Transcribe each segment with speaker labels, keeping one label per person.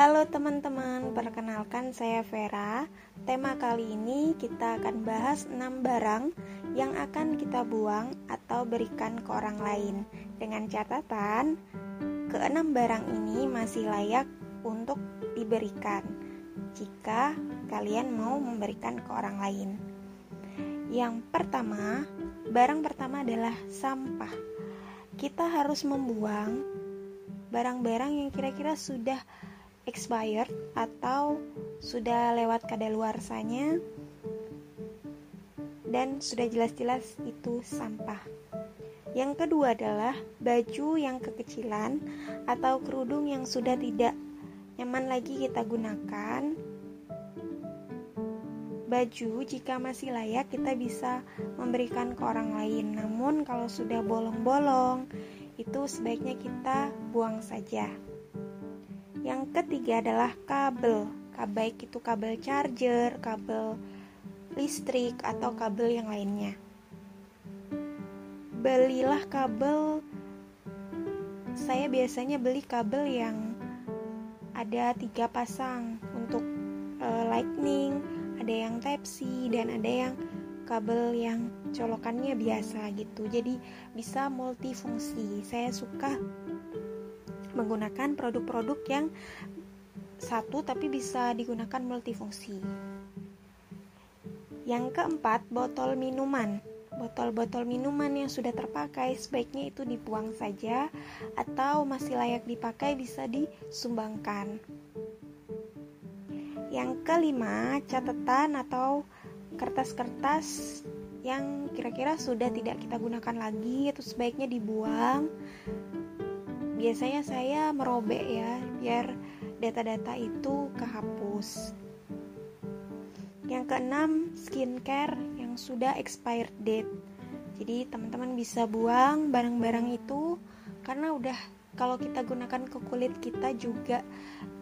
Speaker 1: Halo teman-teman, perkenalkan saya Vera. Tema kali ini kita akan bahas 6 barang yang akan kita buang atau berikan ke orang lain. Dengan catatan, keenam barang ini masih layak untuk diberikan jika kalian mau memberikan ke orang lain. Yang pertama, barang pertama adalah sampah. Kita harus membuang barang-barang yang kira-kira sudah expired atau sudah lewat kadaluarsanya dan sudah jelas-jelas itu sampah. Yang kedua adalah baju yang kekecilan atau kerudung yang sudah tidak nyaman lagi kita gunakan. Baju jika masih layak kita bisa memberikan ke orang lain. Namun kalau sudah bolong-bolong itu sebaiknya kita buang saja. Yang ketiga adalah kabel, baik itu kabel charger, kabel listrik, atau kabel yang lainnya. Belilah kabel. Saya biasanya beli kabel yang ada tiga pasang untuk uh, lightning, ada yang Type C dan ada yang kabel yang colokannya biasa gitu. Jadi bisa multifungsi. Saya suka menggunakan produk-produk yang satu tapi bisa digunakan multifungsi. Yang keempat, botol minuman. Botol-botol minuman yang sudah terpakai sebaiknya itu dibuang saja atau masih layak dipakai bisa disumbangkan. Yang kelima, catatan atau kertas-kertas yang kira-kira sudah tidak kita gunakan lagi itu sebaiknya dibuang biasanya saya merobek ya biar data-data itu kehapus. Yang keenam skincare yang sudah expired date. Jadi teman-teman bisa buang barang-barang itu karena udah kalau kita gunakan ke kulit kita juga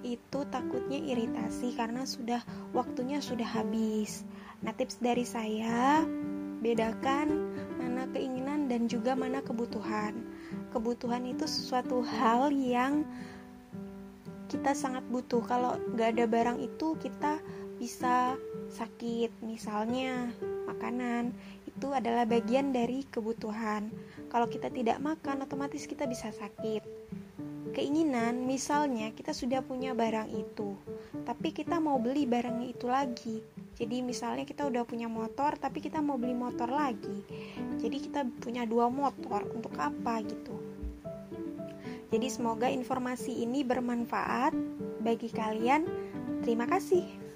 Speaker 1: itu takutnya iritasi karena sudah waktunya sudah habis. Nah tips dari saya bedakan mana keinginan dan juga mana kebutuhan kebutuhan itu sesuatu hal yang kita sangat butuh. Kalau nggak ada barang itu kita bisa sakit. Misalnya makanan itu adalah bagian dari kebutuhan. Kalau kita tidak makan otomatis kita bisa sakit. Keinginan misalnya kita sudah punya barang itu tapi kita mau beli barangnya itu lagi jadi misalnya kita udah punya motor tapi kita mau beli motor lagi. Jadi kita punya dua motor untuk apa gitu? Jadi semoga informasi ini bermanfaat bagi kalian. Terima kasih